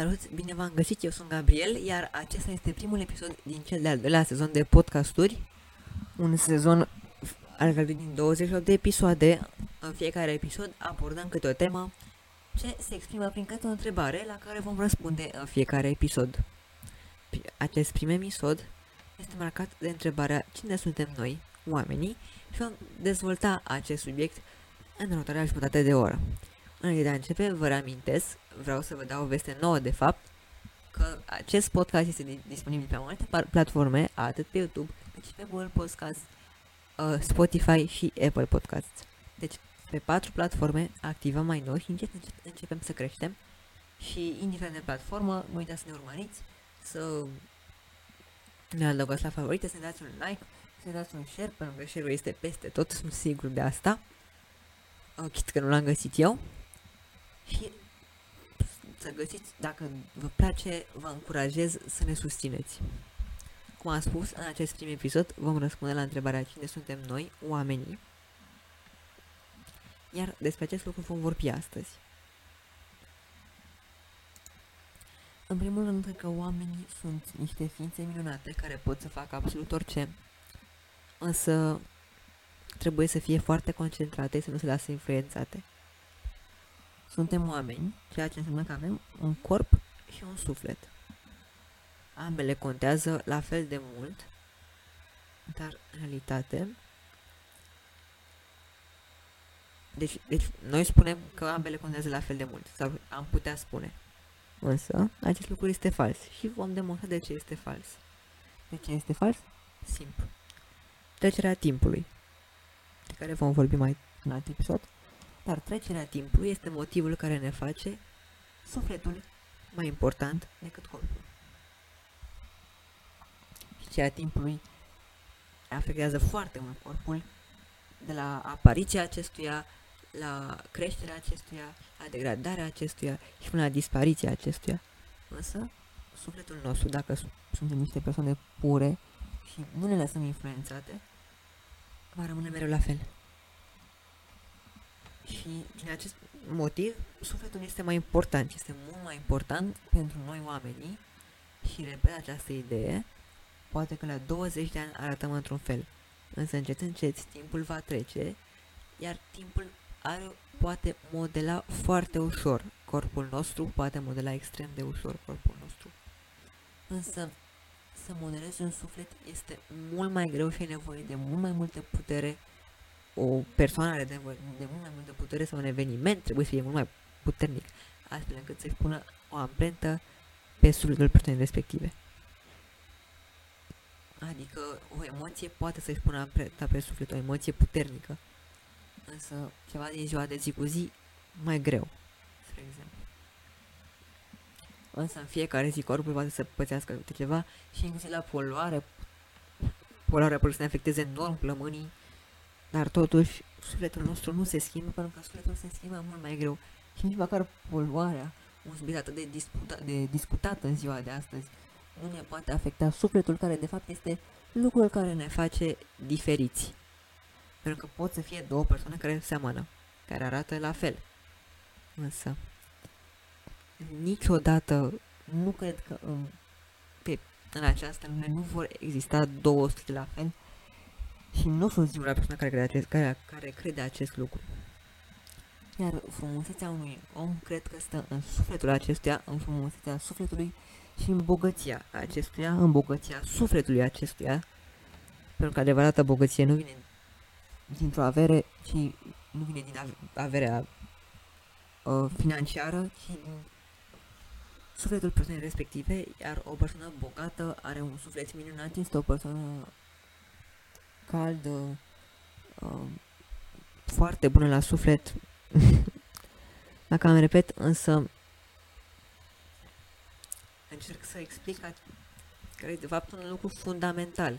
Salut, bine v-am găsit, eu sunt Gabriel, iar acesta este primul episod din cel de-al doilea sezon de podcasturi. Un sezon alcătuit din 28 de episoade. În fiecare episod abordăm câte o temă ce se exprimă prin câte o întrebare la care vom răspunde în fiecare episod. Acest prim episod este marcat de întrebarea cine suntem noi, oamenii, și vom dezvolta acest subiect în următoarea jumătate de oră. Înainte de a începe, vă reamintesc, vreau să vă dau o veste nouă de fapt, că acest podcast este disponibil pe multe platforme, atât pe YouTube, cât și pe Google Podcast, uh, Spotify și Apple Podcasts. Deci, pe patru platforme activăm mai noi și încet, încet începem să creștem. Și, indiferent de platformă, nu uitați să ne urmăriți, să ne adăugați la favorite, să ne dați un like, să ne dați un share, pentru că share-ul este peste tot, sunt sigur de asta. Uh, chit că nu l-am găsit eu și să găsiți, dacă vă place, vă încurajez să ne susțineți. Cum am spus, în acest prim episod vom răspunde la întrebarea cine suntem noi, oamenii, iar despre acest lucru vom vorbi astăzi. În primul rând, cred că oamenii sunt niște ființe minunate care pot să facă absolut orice, însă trebuie să fie foarte concentrate, să nu se lasă influențate. Suntem oameni, ceea ce înseamnă că avem un corp și un suflet. Ambele contează la fel de mult, dar în realitate deci, deci noi spunem că ambele contează la fel de mult, sau am putea spune. Însă, acest lucru este fals și vom demonstra de ce este fals. De ce este fals? Simplu. Trecerea timpului, de care vom vorbi mai în alt episod, dar trecerea timpului este motivul care ne face sufletul mai important decât corpul. Trecerea timpului afectează foarte mult corpul, de la apariția acestuia, la creșterea acestuia, la degradarea acestuia și până la dispariția acestuia. Însă, sufletul nostru, dacă suntem niște persoane pure și nu ne lăsăm influențate, va rămâne mereu la fel. Și din acest motiv, sufletul este mai important, este mult mai important pentru noi oamenii și repet această idee, poate că la 20 de ani arătăm într-un fel, însă încet încet timpul va trece, iar timpul are, poate modela foarte ușor corpul nostru, poate modela extrem de ușor corpul nostru. Însă să modelezi un suflet este mult mai greu și ai nevoie de mult mai multă putere o persoană are nevoie de mult mai multă putere sau un eveniment trebuie să fie mult mai puternic, astfel încât să-și pună o amprentă pe sufletul persoanei respective. Adică o emoție poate să-și pună amprenta pe suflet, o emoție puternică, însă ceva din ziua de zi cu zi mai greu, spre exemplu. Însă în fiecare zi corpul poate să pățească câte ceva și inclusiv la poluare, poluarea poate să ne afecteze enorm plămânii, dar totuși, sufletul nostru nu se schimbă pentru că sufletul se schimbă mult mai greu. Și nici măcar poluarea, un subiect atât de, disputa, de discutat în ziua de astăzi, nu ne poate afecta sufletul care de fapt este lucrul care ne face diferiți. Pentru că pot să fie două persoane care seamănă, care arată la fel. Însă, niciodată nu cred că în, pe, în această lume nu vor exista două suflete la fel și nu sunt singura persoană care crede acest, care, care crede acest lucru. Iar frumusețea unui om cred că stă în sufletul acestuia, în frumusețea sufletului și în bogăția acestuia, în bogăția sufletului acestuia. Pentru că adevărata bogăție nu vine dintr-o avere, ci nu vine din averea uh, financiară, ci din sufletul persoanei respective, iar o persoană bogată are un suflet minunat, este o persoană caldă, uh, foarte bună la suflet. Dacă am repet, însă încerc să explic care e de fapt un lucru fundamental.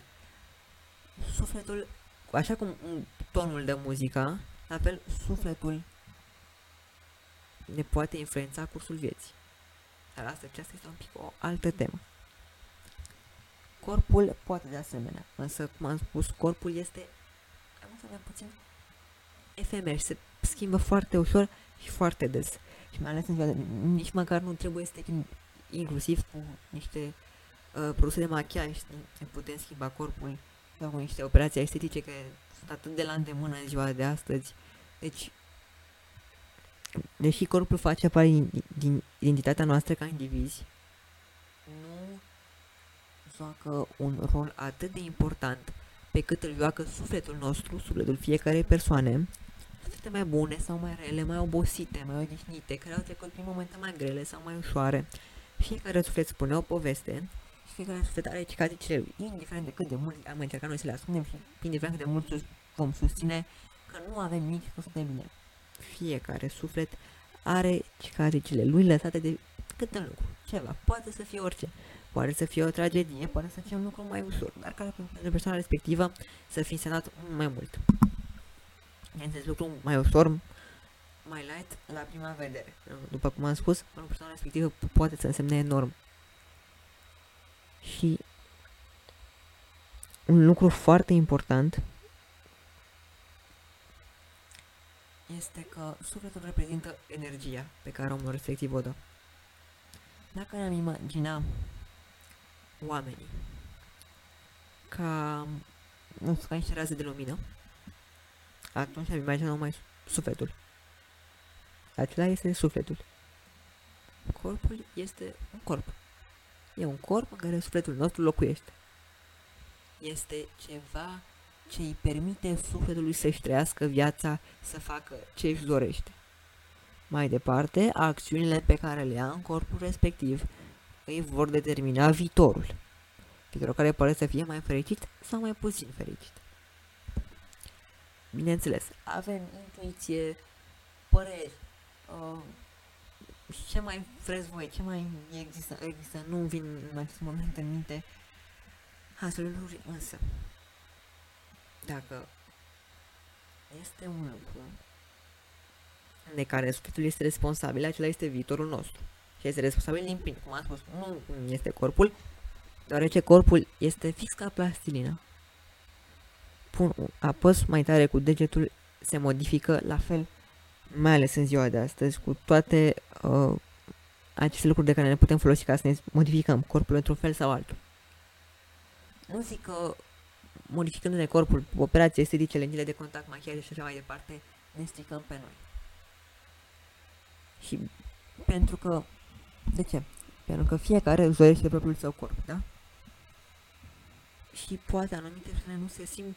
Sufletul, așa cum tonul de muzică, la fel sufletul ne poate influența cursul vieții. Dar asta, aceasta este un pic o altă temă. Corpul poate de asemenea, însă, cum am spus, corpul este mai mult puțin efemer și se schimbă foarte ușor și foarte des. Și mai ales în ziua de, nici măcar nu trebuie să te inclusiv cu niște uh, produse de machiaj ne putem schimba corpul sau cu niște operații estetice care sunt atât de la îndemână în ziua de astăzi. Deci, deși corpul face parte din, din identitatea noastră ca indivizi, nu joacă un rol atât de important pe cât îl joacă sufletul nostru, sufletul fiecarei persoane, suflete mai bune sau mai rele, mai obosite, mai odihnite, care au trecut prin momente mai grele sau mai ușoare. Fiecare suflet spune o poveste și fiecare suflet are cicatricile lui, indiferent de cât de mult am încercat noi să le ascundem și indiferent cât de mult vom susține că nu avem nici nu suntem bine. Fiecare suflet are cicatricile lui lăsate de câte un lucru, ceva, poate să fie orice. Poate să fie o tragedie, poate să fie un lucru mai ușor, dar care pentru persoana respectivă să fie însemnat mai mult. Bineînțeles, lucru mai ușor, mai light la prima vedere. După cum am spus, pentru persoana respectivă poate să însemne enorm. Și un lucru foarte important este că sufletul reprezintă energia pe care omul respectiv o dă. Dacă ne-am imagina oamenii ca, nu știu, ca niște raze de lumină, atunci am imaginat numai sufletul. Acela este sufletul. Corpul este un corp. E un corp în care sufletul nostru locuiește. Este ceva ce îi permite sufletului să-și trăiască viața, să facă ce își dorește. Mai departe, acțiunile pe care le ia în corpul respectiv îi vor determina viitorul. Viitorul care pare să fie mai fericit sau mai puțin fericit. Bineînțeles, avem intuiție, păreri, uh, ce mai vreți voi, ce mai există, există, nu vin în acest moment în minte astfel lucruri, însă, dacă este un lucru de care sufletul este responsabil, acela este viitorul nostru și este responsabil din plin, cum am spus, nu este corpul, deoarece corpul este fix ca plastilina. Pun, apăs mai tare cu degetul, se modifică la fel, mai ales în ziua de astăzi, cu toate uh, aceste lucruri de care ne putem folosi ca să ne modificăm corpul într-un fel sau altul. Nu zic că modificându-ne corpul, operații estetice, lentile de contact, machiaje și așa mai departe, ne stricăm pe noi. Și pentru că de ce? Pentru că fiecare își dorește propriul său corp, da? Și poate anumite persoane nu se simt...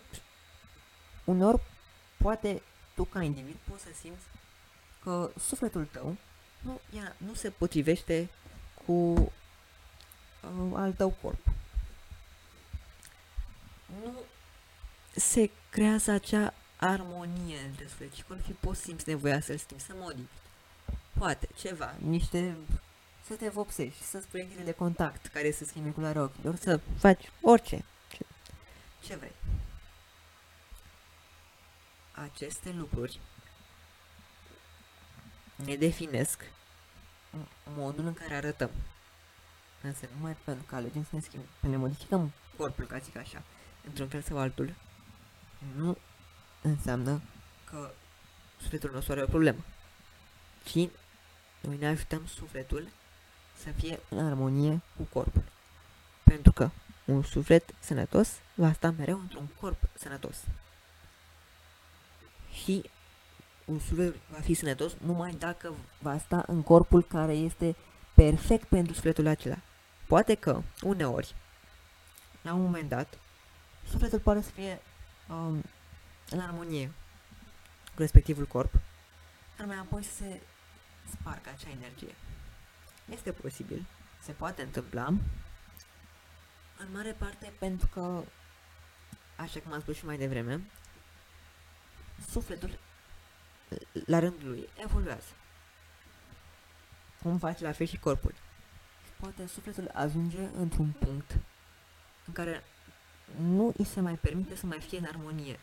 Uneori, poate tu ca individ poți să simți că sufletul tău nu, ia, nu se potrivește cu uh, al tău corp. Nu se creează acea armonie între suflet și corp și poți simți nevoia să-l schimbi, să modifici. Poate, ceva, niște să te vopsești, să spui de contact care să schimbe culoarea ochilor, să faci orice. Ce, ce vrei. Aceste lucruri ne definesc modul în care arătăm. Însă numai pentru că alegem să ne schimbăm, să ne modificăm corpul, ca zic așa, într-un fel sau altul, nu înseamnă că sufletul nostru are o problemă. Ci noi ne ajutăm sufletul să fie în armonie cu corpul. Pentru că un suflet sănătos va sta mereu într-un corp sănătos. Și un suflet va fi sănătos numai dacă va sta în corpul care este perfect pentru sufletul acela. Poate că, uneori, la un moment dat, sufletul poate să fie um, în armonie cu respectivul corp, dar mai apoi să se spargă acea energie. Este posibil, se poate întâmpla, în mare parte pentru că, așa cum am spus și mai devreme, sufletul, la rândul lui, evoluează. Cum face la fel și corpul. Poate sufletul ajunge într-un punct în care nu îi se mai permite să mai fie în armonie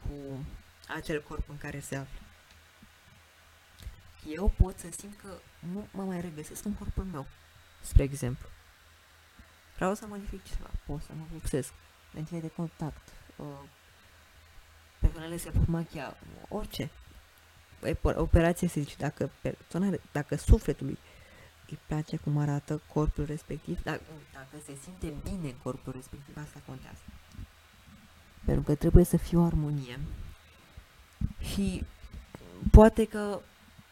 cu acel corp în care se află eu pot să simt că nu mă mai regăsesc în corpul meu, spre exemplu. Vreau să modific ceva, pot să mă fixez, lentile de contact, uh, persoanele se pot machia, orice. Operație se zice, dacă persoana, dacă sufletului îi place cum arată corpul respectiv, dacă, dacă se simte bine în corpul respectiv, asta contează. Pentru că trebuie să fie o armonie. Și poate că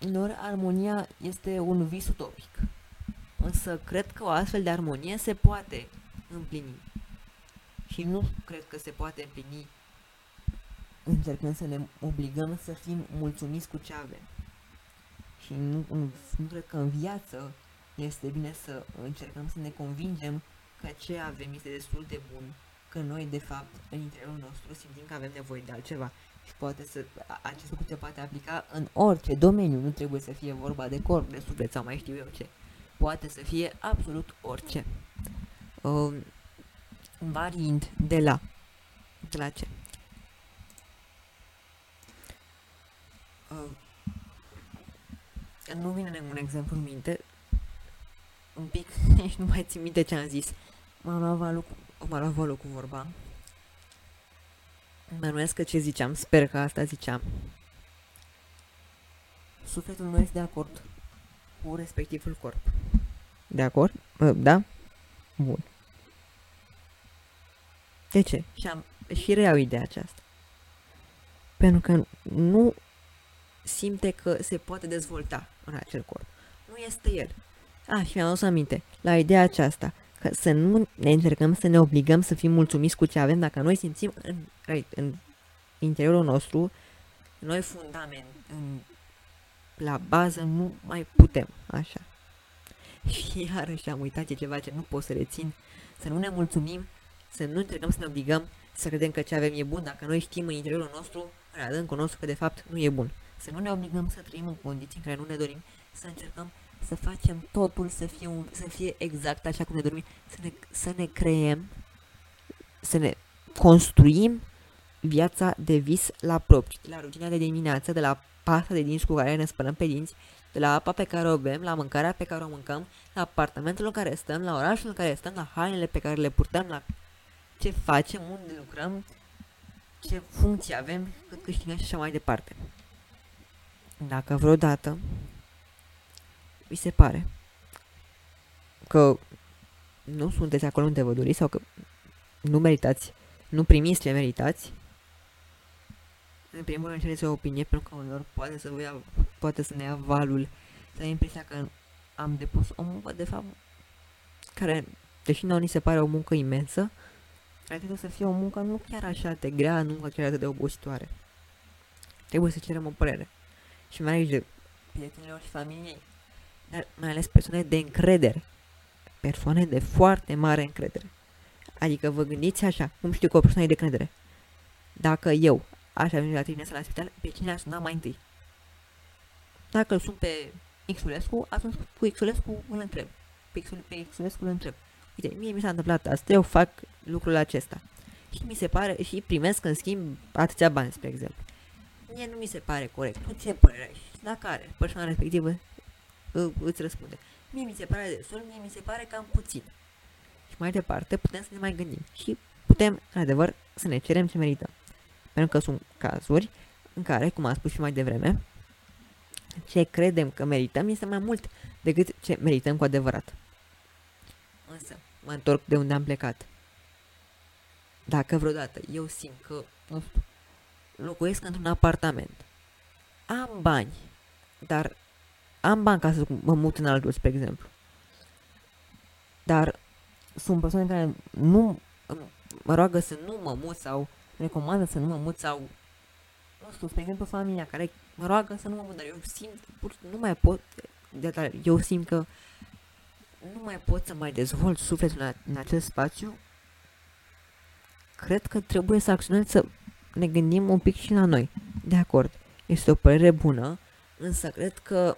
uneori armonia este un vis utopic. Însă cred că o astfel de armonie se poate împlini. Și nu cred că se poate împlini încercând să ne obligăm să fim mulțumiți cu ce avem. Și nu, nu, nu cred că în viață este bine să încercăm să ne convingem că ce avem este destul de bun, că noi, de fapt, în interiorul nostru simțim că avem nevoie de altceva. Și poate să, acest lucru se poate aplica în orice domeniu, nu trebuie să fie vorba de corp, de suflet sau mai știu eu ce. Poate să fie absolut orice. Uh, variind de la. De la ce? Uh, nu vine un exemplu în minte, un pic, nici nu mai țin minte ce am zis. M-a luat valul cu, m-a luat valul cu vorba. Mă că ce ziceam, sper că asta ziceam. Sufletul nu este de acord cu respectivul corp. De acord? Da? Bun. De ce? Și, am, și reiau ideea aceasta. Pentru că nu simte că se poate dezvolta în acel corp. Nu este el. Ah, și mi-am adus aminte, la ideea aceasta, că să nu ne încercăm să ne obligăm să fim mulțumiți cu ce avem, dacă noi simțim în, în interiorul nostru, noi fundament, în, la bază, nu mai putem, așa. Și iarăși am uitat ce ceva ce nu pot să rețin, să nu ne mulțumim, să nu încercăm să ne obligăm să credem că ce avem e bun, dacă noi știm în interiorul nostru, în adâncul nostru, că de fapt nu e bun. Să nu ne obligăm să trăim în condiții în care nu ne dorim, să încercăm să facem totul să fie, un, să fie exact așa cum ne dorim, să ne, să ne creem, să ne construim viața de vis la propriu, de la rutina de dimineață, de la pasta de dinți cu care ne spălăm pe dinți, de la apa pe care o bem, la mâncarea pe care o mâncăm, la apartamentul în care stăm, la orașul în care stăm, la hainele pe care le purtăm, la ce facem, unde lucrăm, ce funcții avem, cât câștigăm și așa mai departe. Dacă vreodată vi se pare că nu sunteți acolo unde vă doriți sau că nu meritați, nu primiți ce meritați, în primul rând cereți o opinie pentru că uneori poate să, ia, poate să ne ia valul, să ai impresia că am depus o muncă de fapt care, deși nu ni se pare o muncă imensă, ar trebui să fie o muncă nu chiar așa de grea, nu chiar atât de obositoare. Trebuie să cerem o părere. Și mai aici de prietenilor și familiei, dar mai ales persoane de încredere. Persoane de foarte mare încredere. Adică vă gândiți așa, cum știu că o persoană e de încredere. Dacă eu aș ajunge la trimineața la spital, pe cine aș suna mai întâi? Dacă îl sun pe Xulescu, atunci cu Xulescu îl întreb. Pe, Xul, pe Xulescu îl întreb. Uite, mie mi s-a întâmplat asta, eu fac lucrul acesta. Și mi se pare, și primesc în schimb atâția bani, spre exemplu. Mie nu mi se pare corect. Tu ce părere ai? Dacă are persoana respectivă, îți răspunde. Mie mi se pare destul, mie mi se pare cam puțin. Și mai departe putem să ne mai gândim. Și putem, în adevăr, să ne cerem ce merităm. Pentru că sunt cazuri în care, cum am spus și mai devreme, ce credem că merităm este mai mult decât ce merităm cu adevărat. Însă, mă întorc de unde am plecat. Dacă vreodată eu simt că, nu știu, locuiesc într-un apartament, am bani, dar am bani ca să mă mut în altul, spre exemplu. Dar sunt persoane care nu mă roagă să nu mă mut sau recomandă să nu mă mut sau nu știu, spre exemplu familia care mă roagă să nu mă mut, dar eu simt, pur, nu mai pot, de tare, eu simt că nu mai pot să mai dezvolt sufletul în, în acest spațiu, cred că trebuie să acționăm să ne gândim un pic și la noi. De acord, este o părere bună, însă cred că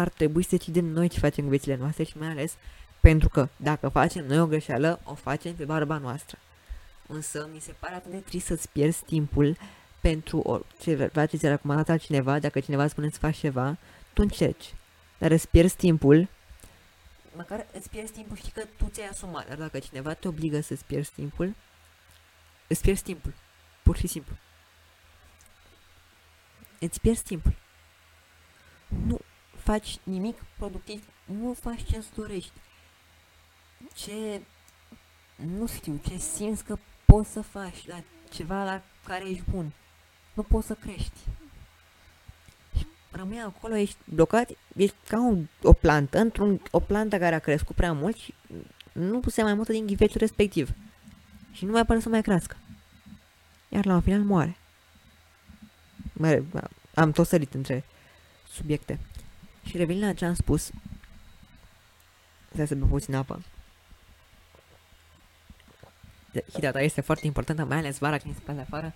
ar trebui să decidem noi ce facem cu viețile noastre și mai ales pentru că dacă facem noi o greșeală, o facem pe barba noastră. Însă mi se pare atât de trist să-ți pierzi timpul pentru orice ce ți-a recomandat altcineva, dacă cineva spune să faci ceva, tu încerci. Dar îți pierzi timpul, măcar îți pierzi timpul, știi că tu ți-ai asumat, dar dacă cineva te obligă să-ți pierzi timpul, îți pierzi timpul. Pur și simplu. Îți pierzi timpul. Nu faci nimic productiv, nu faci ce-ți dorești. Ce, nu știu, ce simți că poți să faci, la ceva la care ești bun. Nu poți să crești. Și rămâi acolo, ești blocat, ești ca un, o plantă, într-un, o plantă care a crescut prea mult și nu se mai mută din ghiveciul respectiv. Și nu mai pare să mai crească. Iar la un final moare. Mă, am tot sărit între subiecte. Și revin la ce am spus. Trebuie să beau puțin apă. Hidratarea este foarte importantă, mai ales vara când se pe afară,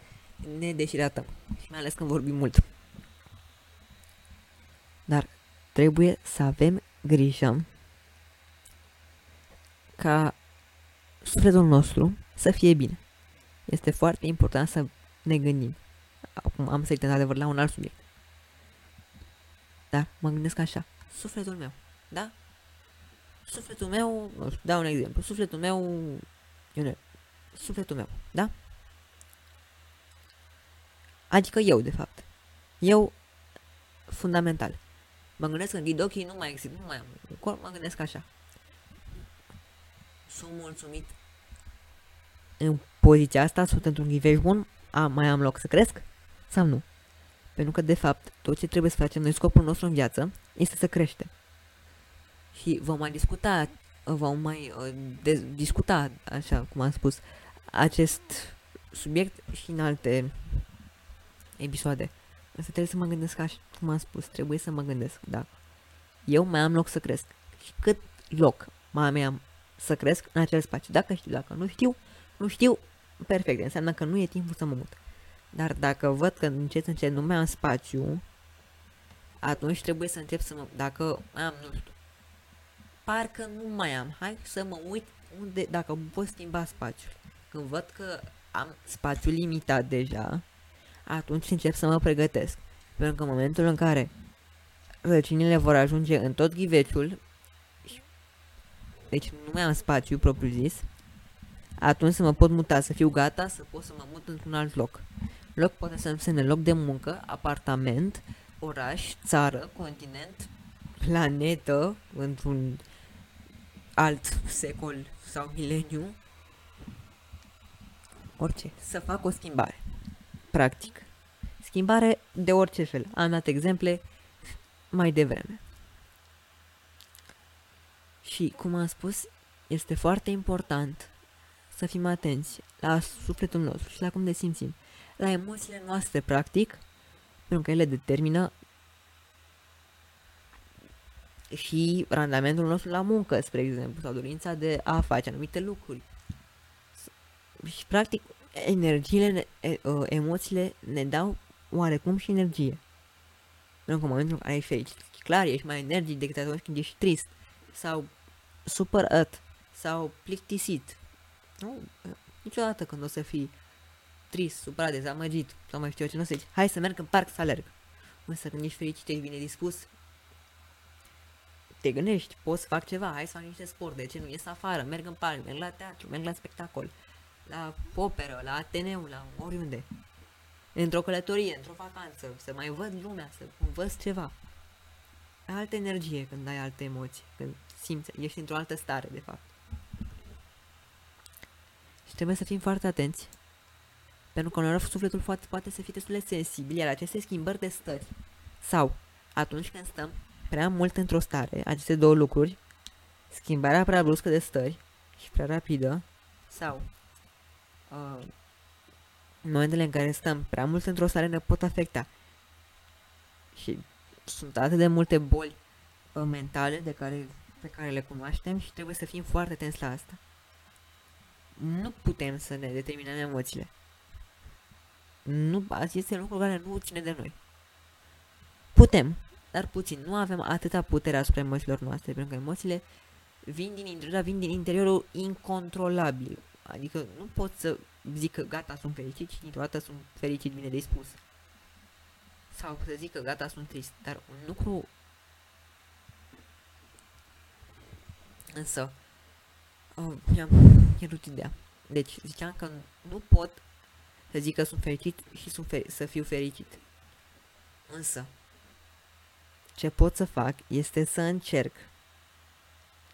ne deshidratăm. Și mai ales când vorbim mult. Dar trebuie să avem grijă ca sufletul nostru să fie bine. Este foarte important să ne gândim. Acum am să-i adevăr la un alt subiect. Dar mă gândesc așa. Sufletul meu, da? Sufletul meu, nu știu, dau un exemplu. Sufletul meu, eu nu, sufletul meu, da? Adică eu, de fapt. Eu, fundamental. Mă gândesc în ghid ochii, nu mai există, nu mai am corp, mă gândesc așa. Sunt mulțumit în poziția asta, sunt într-un nivel bun, a, mai am loc să cresc sau nu? Pentru că, de fapt, tot ce trebuie să facem noi, scopul nostru în viață, este să crește. Și vom mai discuta, vom mai uh, de- discuta, așa cum am spus, acest subiect și în alte episoade. Însă trebuie să mă gândesc așa, cum am spus, trebuie să mă gândesc dacă eu mai am loc să cresc și cât loc mai am să cresc în acel spațiu. Dacă știu, dacă nu știu, nu știu, perfect, înseamnă că nu e timpul să mă mut. Dar dacă văd că încet, încet nu mai am spațiu, atunci trebuie să încep să mă... Dacă am, nu știu, parcă nu mai am, hai să mă uit unde, dacă pot schimba spațiul. Când văd că am spațiu limitat deja, atunci încep să mă pregătesc. Pentru că în momentul în care răcinile vor ajunge în tot ghiveciul, deci nu mai am spațiu propriu zis, atunci să mă pot muta, să fiu gata, să pot să mă mut într-un alt loc. Loc poate să însemne loc de muncă, apartament, oraș, țară, continent, planetă, într-un alt secol sau mileniu, orice, să fac o schimbare. Practic. Schimbare de orice fel. Am dat exemple mai devreme. Și, cum am spus, este foarte important să fim atenți la sufletul nostru și la cum ne simțim, la emoțiile noastre, practic, pentru că ele determină și randamentul nostru la muncă, spre exemplu, sau dorința de a face anumite lucruri. Și, practic, energiile, emoțiile ne dau oarecum și energie. Pentru că în momentul în care ești fericit, clar, ești mai energic decât atunci când ești trist, sau supărat, sau plictisit. Nu, niciodată când o să fii trist, supărat, dezamăgit, sau mai știu eu ce, nu o să zici, hai să merg în parc să alerg. Însă când ești fericit, ești bine dispus, te gândești, poți să fac ceva, hai să fac niște sport, de ce nu ies afară, merg în parc, merg la teatru, merg la spectacol, la operă, la Ateneu, la oriunde. Într-o călătorie, într-o vacanță, să mai văd lumea, să învăț ceva. Ai altă energie când ai alte emoții, când simți, ești într-o altă stare, de fapt. Și trebuie să fim foarte atenți, pentru că uneori sufletul poate, poate să fie destul de sensibil, iar aceste schimbări de stări, sau atunci când stăm prea mult într-o stare, aceste două lucruri, schimbarea prea bruscă de stări și prea rapidă, sau uh, în momentele în care stăm prea mult într-o stare ne pot afecta. Și sunt atât de multe boli uh, mentale de care, pe care le cunoaștem și trebuie să fim foarte atenți la asta. Nu putem să ne determinăm emoțiile. Nu, asta este lucru care nu ține de noi. Putem, dar puțin. Nu avem atâta putere asupra emoțiilor noastre, pentru că emoțiile vin din interior, vin din interiorul incontrolabil. Adică nu pot să zic că gata, sunt fericit și dintr-o dată sunt fericit, bine dispus. Sau să zic că gata, sunt trist. Dar un lucru... Însă, oh, mi-am pierdut ideea. Deci, ziceam că nu pot să zic că sunt fericit și sunt fer- să fiu fericit. Însă, ce pot să fac este să încerc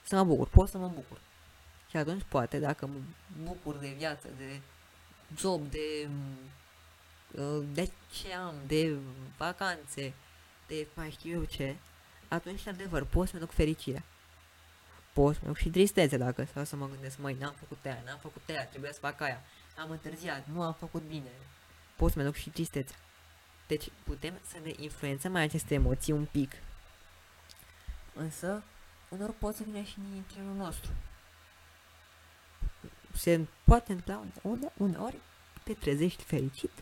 să mă bucur, pot să mă bucur. Și atunci poate, dacă mă bucur de viață, de job, de, uh, de ce am, de vacanțe, de mai știu eu ce, atunci, adevăr, pot să-mi duc fericirea. Pot să-mi duc și tristețe dacă stau să mă gândesc, măi, n-am făcut aia, n-am făcut aia, trebuie să fac aia, am întârziat, nu am făcut bine. Pot să-mi duc și tristețe. Deci putem să ne influențăm mai aceste emoții un pic. Însă, uneori pot să vină și în interiorul nostru. Se poate întâmpla une, uneori te trezești fericit,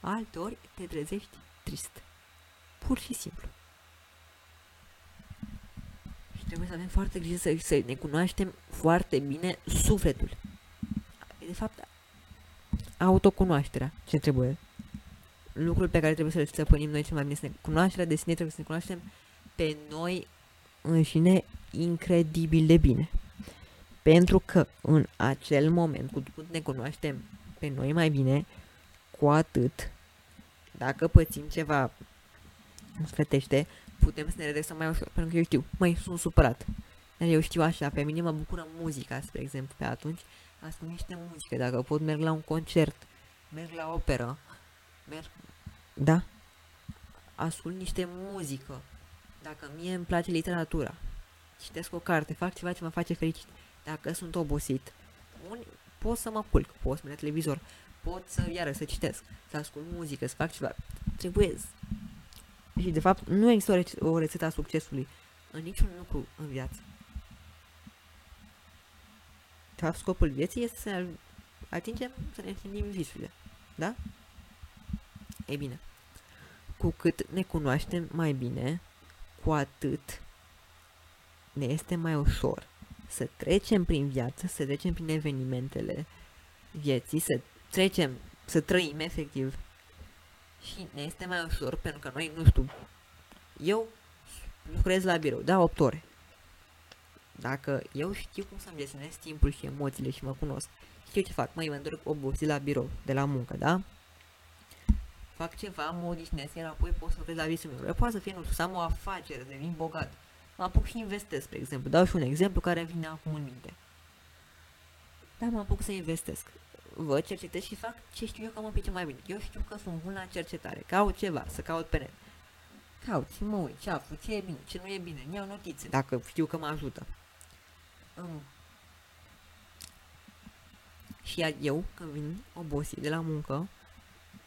alteori te trezești trist. Pur și simplu. Și trebuie să avem foarte grijă să, să ne cunoaștem foarte bine sufletul. De fapt, autocunoașterea ce trebuie. Lucrul pe care trebuie să-l stăpânim noi cel mai bine, să ne cunoașterea de sine, trebuie să ne cunoaștem pe noi înșine incredibil de bine. Pentru că în acel moment, cu cât ne cunoaștem pe noi mai bine, cu atât, dacă pățim ceva sfătește, putem să ne redresăm mai ușor, pentru că eu știu, mai sunt supărat. Dar eu știu așa, pe mine mă bucură muzica, spre exemplu, pe atunci. Ascult niște muzică, dacă pot merg la un concert, merg la operă, merg, da, ascult niște muzică, dacă mie îmi place literatura, citesc o carte, fac ceva ce mă face fericit, dacă sunt obosit, un, pot să mă culc, pot să merg la televizor, pot să, iară, să citesc, să ascult muzică, să fac ceva, trebuie și de fapt nu există o, rețetă a succesului în niciun lucru în viață. De fapt, scopul vieții este să atingem, să ne împlinim visurile. Da? Ei bine, cu cât ne cunoaștem mai bine, cu atât ne este mai ușor să trecem prin viață, să trecem prin evenimentele vieții, să trecem, să trăim efectiv și ne este mai ușor pentru că noi, nu știu, eu lucrez la birou, da, 8 ore. Dacă eu știu cum să-mi gestionez timpul și emoțiile și mă cunosc, știu ce fac, măi, mă întorc obosit la birou, de la muncă, da? Fac ceva, mă odihnesc, iar apoi pot să lucrez la visul meu. Poate să fie, nu știu, să am o afacere, devin bogat. Mă apuc și investesc, spre exemplu. Dau și un exemplu care îmi vine acum în minte. Da, mă apuc să investesc văd, cercetez și fac ce știu eu că mă pice mai bine. Eu știu că sunt bun la cercetare, caut ceva, să caut pe net. Caut, mă uit, ce aflu, ce e bine, ce nu e bine, îmi iau notițe, dacă știu că mă ajută. Um. Și iar eu, când vin obosit de la muncă,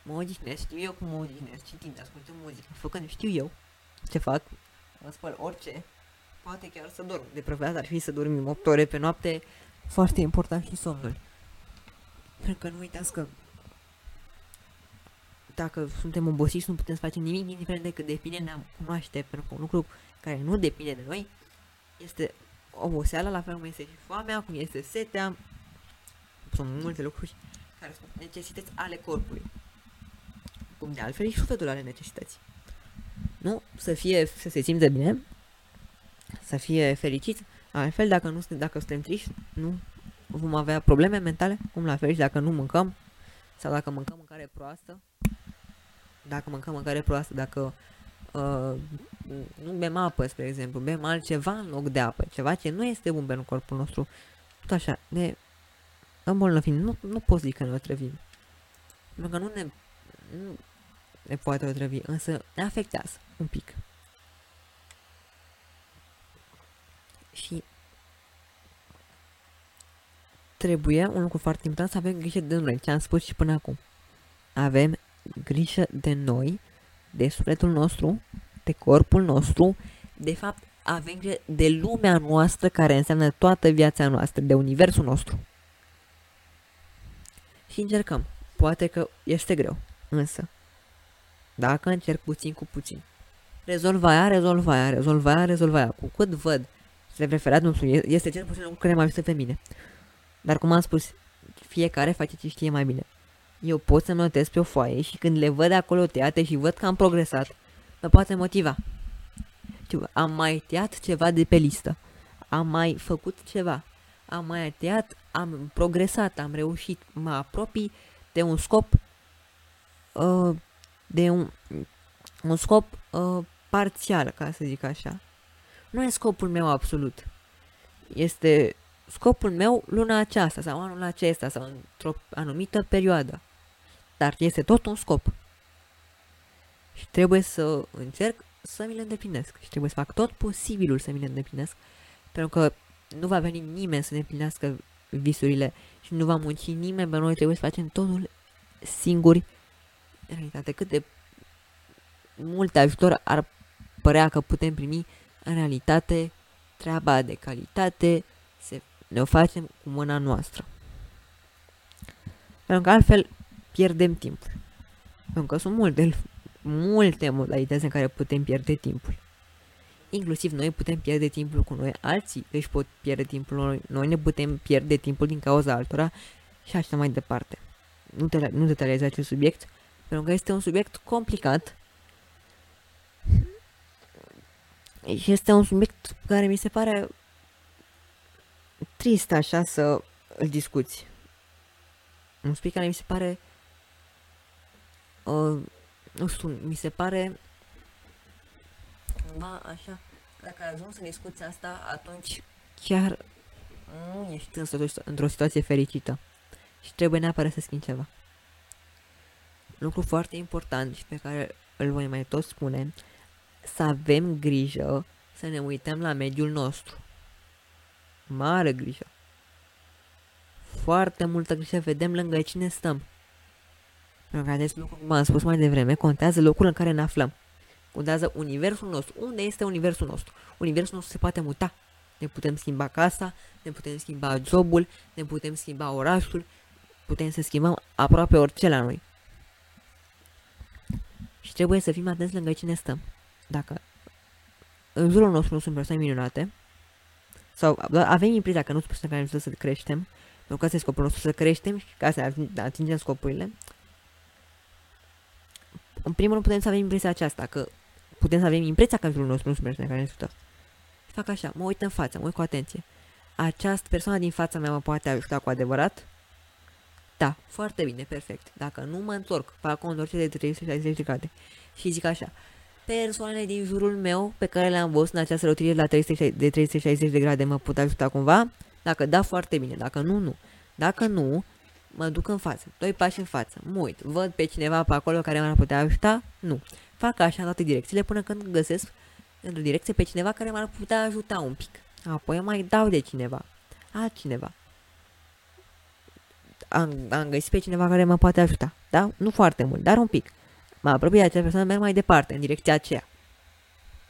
mă odihnesc, știu eu cum mă odihnesc, citind, ascultând muzică, făcând, știu eu ce fac, mă spăl orice, poate chiar să dorm. De preferat ar fi să dormim 8 ore pe noapte, foarte important și somnul. Pentru că nu uitați că dacă suntem obosiți, nu putem să facem nimic, indiferent de cât de bine ne-am cunoaște, pentru că un lucru care nu depinde de noi este oboseala, la fel cum este și foamea, cum este setea, sunt multe lucruri care sunt necesități ale corpului. Cum de altfel și sufletul are necesități. Nu? Să fie, să se simtă bine, să fie fericit, altfel dacă nu dacă suntem triști, nu vom avea probleme mentale, cum la fel și dacă nu mâncăm, sau dacă mâncăm mâncare proastă, dacă mâncăm mâncare proastă, dacă uh, nu bem apă, spre exemplu, bem altceva în loc de apă, ceva ce nu este bun pentru corpul nostru, tot așa, ne îmbolnăvim, nu, nu pot zic că ne otrăvim, pentru că nu ne, nu ne poate otrăvi, însă ne afectează un pic. Și trebuie, un lucru foarte important, să avem grijă de noi, ce am spus și până acum. Avem grijă de noi, de sufletul nostru, de corpul nostru, de fapt avem grijă de lumea noastră care înseamnă toată viața noastră, de universul nostru. Și încercăm. Poate că este greu, însă, dacă încerc puțin cu puțin, rezolva aia, rezolva aia, rezolva aia, rezolva aia, cu cât văd spre preferat nu este cel puțin lucru care m-a pe mine. Dar cum am spus, fiecare face ce știe mai bine. Eu pot să notez pe o foaie și când le văd acolo tăiate și văd că am progresat, mă poate motiva. Știu, am mai tăiat ceva de pe listă. Am mai făcut ceva. Am mai tăiat, am progresat, am reușit, mă apropii de un scop uh, de un, un scop uh, parțial, ca să zic așa. Nu e scopul meu absolut. Este scopul meu luna aceasta sau anul acesta sau într-o anumită perioadă. Dar este tot un scop. Și trebuie să încerc să mi le îndeplinesc. Și trebuie să fac tot posibilul să mi le îndeplinesc. Pentru că nu va veni nimeni să ne împlinească visurile și nu va munci nimeni pe noi, trebuie să facem totul singuri. În realitate, cât de mult ajutor ar părea că putem primi, în realitate, treaba de calitate se, ne o facem cu mâna noastră. Pentru că altfel pierdem timp. Pentru că sunt multe, multe modalități în care putem pierde timpul. Inclusiv noi putem pierde timpul cu noi, alții își pot pierde timpul noi, noi ne putem pierde timpul din cauza altora și așa mai departe. Nu, te, nu detaliez acest subiect, pentru că este un subiect complicat și este un subiect care mi se pare trist așa să îl discuți. Un subiect care mi se pare uh, nu știu, mi se pare cumva așa, dacă ajungi să discuți asta, atunci chiar nu ești într-o situație fericită și trebuie neapărat să schimbi ceva. Lucru foarte important și pe care îl voi mai tot spune, să avem grijă să ne uităm la mediul nostru. Mare grijă. Foarte multă grijă vedem lângă cine stăm. Pentru că acest lucru, cum am spus mai devreme, contează locul în care ne aflăm. Contează universul nostru. Unde este universul nostru? Universul nostru se poate muta. Ne putem schimba casa, ne putem schimba jobul, ne putem schimba orașul, putem să schimbăm aproape orice la noi. Și trebuie să fim atenți lângă cine stăm. Dacă în jurul nostru nu sunt persoane minunate, sau avem impresia că nu sunt persoane care ne să creștem, pentru că asta e scopul nostru, să creștem și ca să atingem scopurile, în primul rând putem să avem impresia aceasta, că putem să avem impresia că în jurul nostru nu sunt persoane care ne ajută. Fac așa, mă uit în față, mă uit cu atenție. Această persoană din fața mea mă poate ajuta cu adevărat? Da, foarte bine, perfect. Dacă nu mă întorc, fac o întorcere de 360 de grade și zic așa, persoanele din jurul meu pe care le-am văzut în această rotire la 360, de 360 de grade mă pot ajuta cumva? Dacă da, foarte bine. Dacă nu, nu. Dacă nu, mă duc în față, doi pași în față, mă uit, văd pe cineva pe acolo care m-ar putea ajuta? Nu. Fac așa în toate direcțiile până când găsesc într-o direcție pe cineva care m-ar putea ajuta un pic. Apoi mai dau de cineva, altcineva. Am, am găsit pe cineva care mă poate ajuta, da? Nu foarte mult, dar un pic. Mă apropii de acea persoană, merg mai departe, în direcția aceea.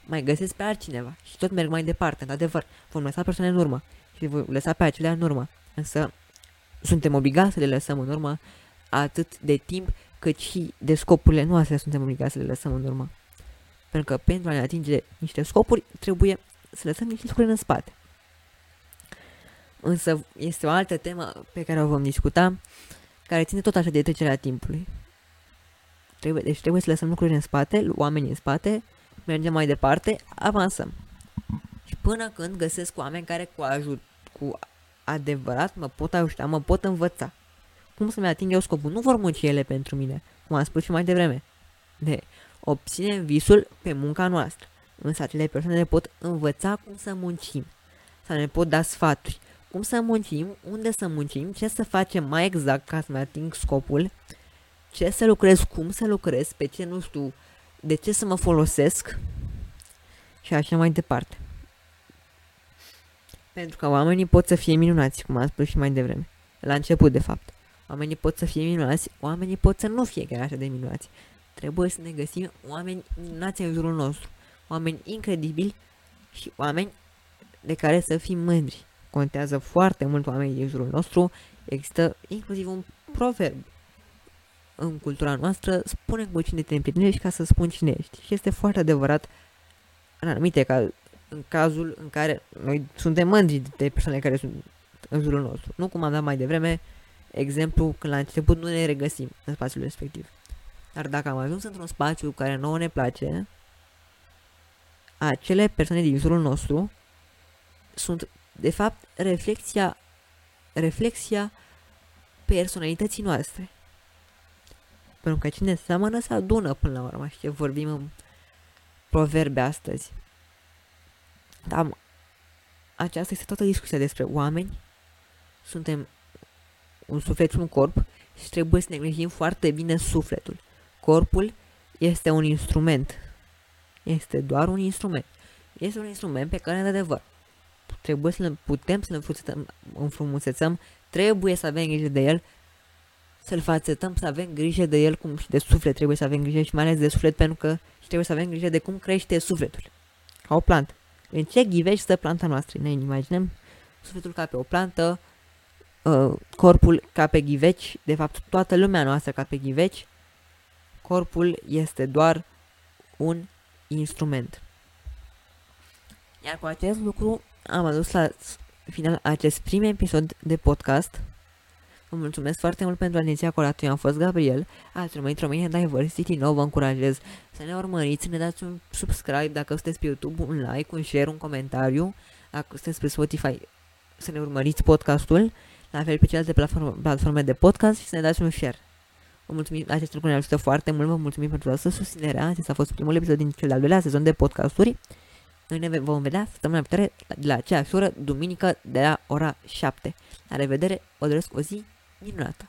Mai găsesc pe altcineva și tot merg mai departe, într-adevăr. Vom lăsa persoane în urmă și voi lăsa pe acelea în urmă. Însă suntem obligați să le lăsăm în urmă atât de timp cât și de scopurile noastre suntem obligați să le lăsăm în urmă. Pentru că pentru a ne atinge niște scopuri trebuie să lăsăm niște lucruri în spate. Însă este o altă temă pe care o vom discuta, care ține tot așa de trecerea timpului. Trebuie, deci trebuie să lăsăm lucruri în spate, oamenii în spate, mergem mai departe, avansăm. Și până când găsesc oameni care cu, ajut, cu adevărat mă pot ajuta, mă pot învăța. Cum să-mi ating eu scopul? Nu vor munci ele pentru mine, cum am spus și mai devreme. Ne obținem visul pe munca noastră. Însă acele persoane ne pot învăța cum să muncim. Sau ne pot da sfaturi. Cum să muncim, unde să muncim, ce să facem mai exact ca să-mi ating scopul, ce să lucrez, cum să lucrez, pe ce nu știu, de ce să mă folosesc și așa mai departe. Pentru că oamenii pot să fie minunați, cum am spus și mai devreme. La început, de fapt. Oamenii pot să fie minunați, oamenii pot să nu fie chiar așa de minunați. Trebuie să ne găsim oameni minunați în jurul nostru. Oameni incredibili și oameni de care să fim mândri. Contează foarte mult oamenii din jurul nostru. Există inclusiv un proverb în cultura noastră, spune cu cine te împlinești ca să spun cine ești. Și este foarte adevărat în anumite cazuri în cazul în care noi suntem mândri de persoane care sunt în jurul nostru. Nu cum am dat mai devreme, exemplu, când la început nu ne regăsim în spațiul respectiv. Dar dacă am ajuns într-un spațiu care nouă ne place, acele persoane din jurul nostru sunt, de fapt, reflexia, reflexia personalității noastre. Pentru că cine seamănă se adună până la urmă și vorbim în proverbe astăzi. Da, aceasta este toată discuția despre oameni. Suntem un suflet și un corp și trebuie să ne grijim foarte bine sufletul. Corpul este un instrument. Este doar un instrument. Este un instrument pe care, de adevăr, trebuie să putem să-l înfrumusețăm, înfrumusețăm, trebuie să avem grijă de el, să-l fațetăm, să avem grijă de el cum și de suflet, trebuie să avem grijă și mai ales de suflet pentru că și trebuie să avem grijă de cum crește sufletul. Ca o plantă. În ce ghivești stă planta noastră? Ne imaginăm sufletul ca pe o plantă, uh, corpul ca pe ghiveci, de fapt toată lumea noastră ca pe ghiveci, corpul este doar un instrument. Iar cu acest lucru am adus la final acest prim episod de podcast. Vă mulțumesc foarte mult pentru atenția acordată. Eu am fost Gabriel, ați rămânit România Diversity nou, vă încurajez să ne urmăriți, să ne dați un subscribe dacă sunteți pe YouTube, un like, un share, un comentariu, dacă sunteți pe Spotify să ne urmăriți podcastul, la fel pe celelalte platforme, platforme de podcast și să ne dați un share. Vă mulțumim, acest lucru ne ajută foarte mult, vă mulțumim pentru toată susținerea. Acesta a fost primul episod din cel de-al doilea sezon de podcasturi. Noi ne vom vedea săptămâna viitoare la aceeași oră, duminică, de la ora 7. La revedere, o doresc o zi minuta.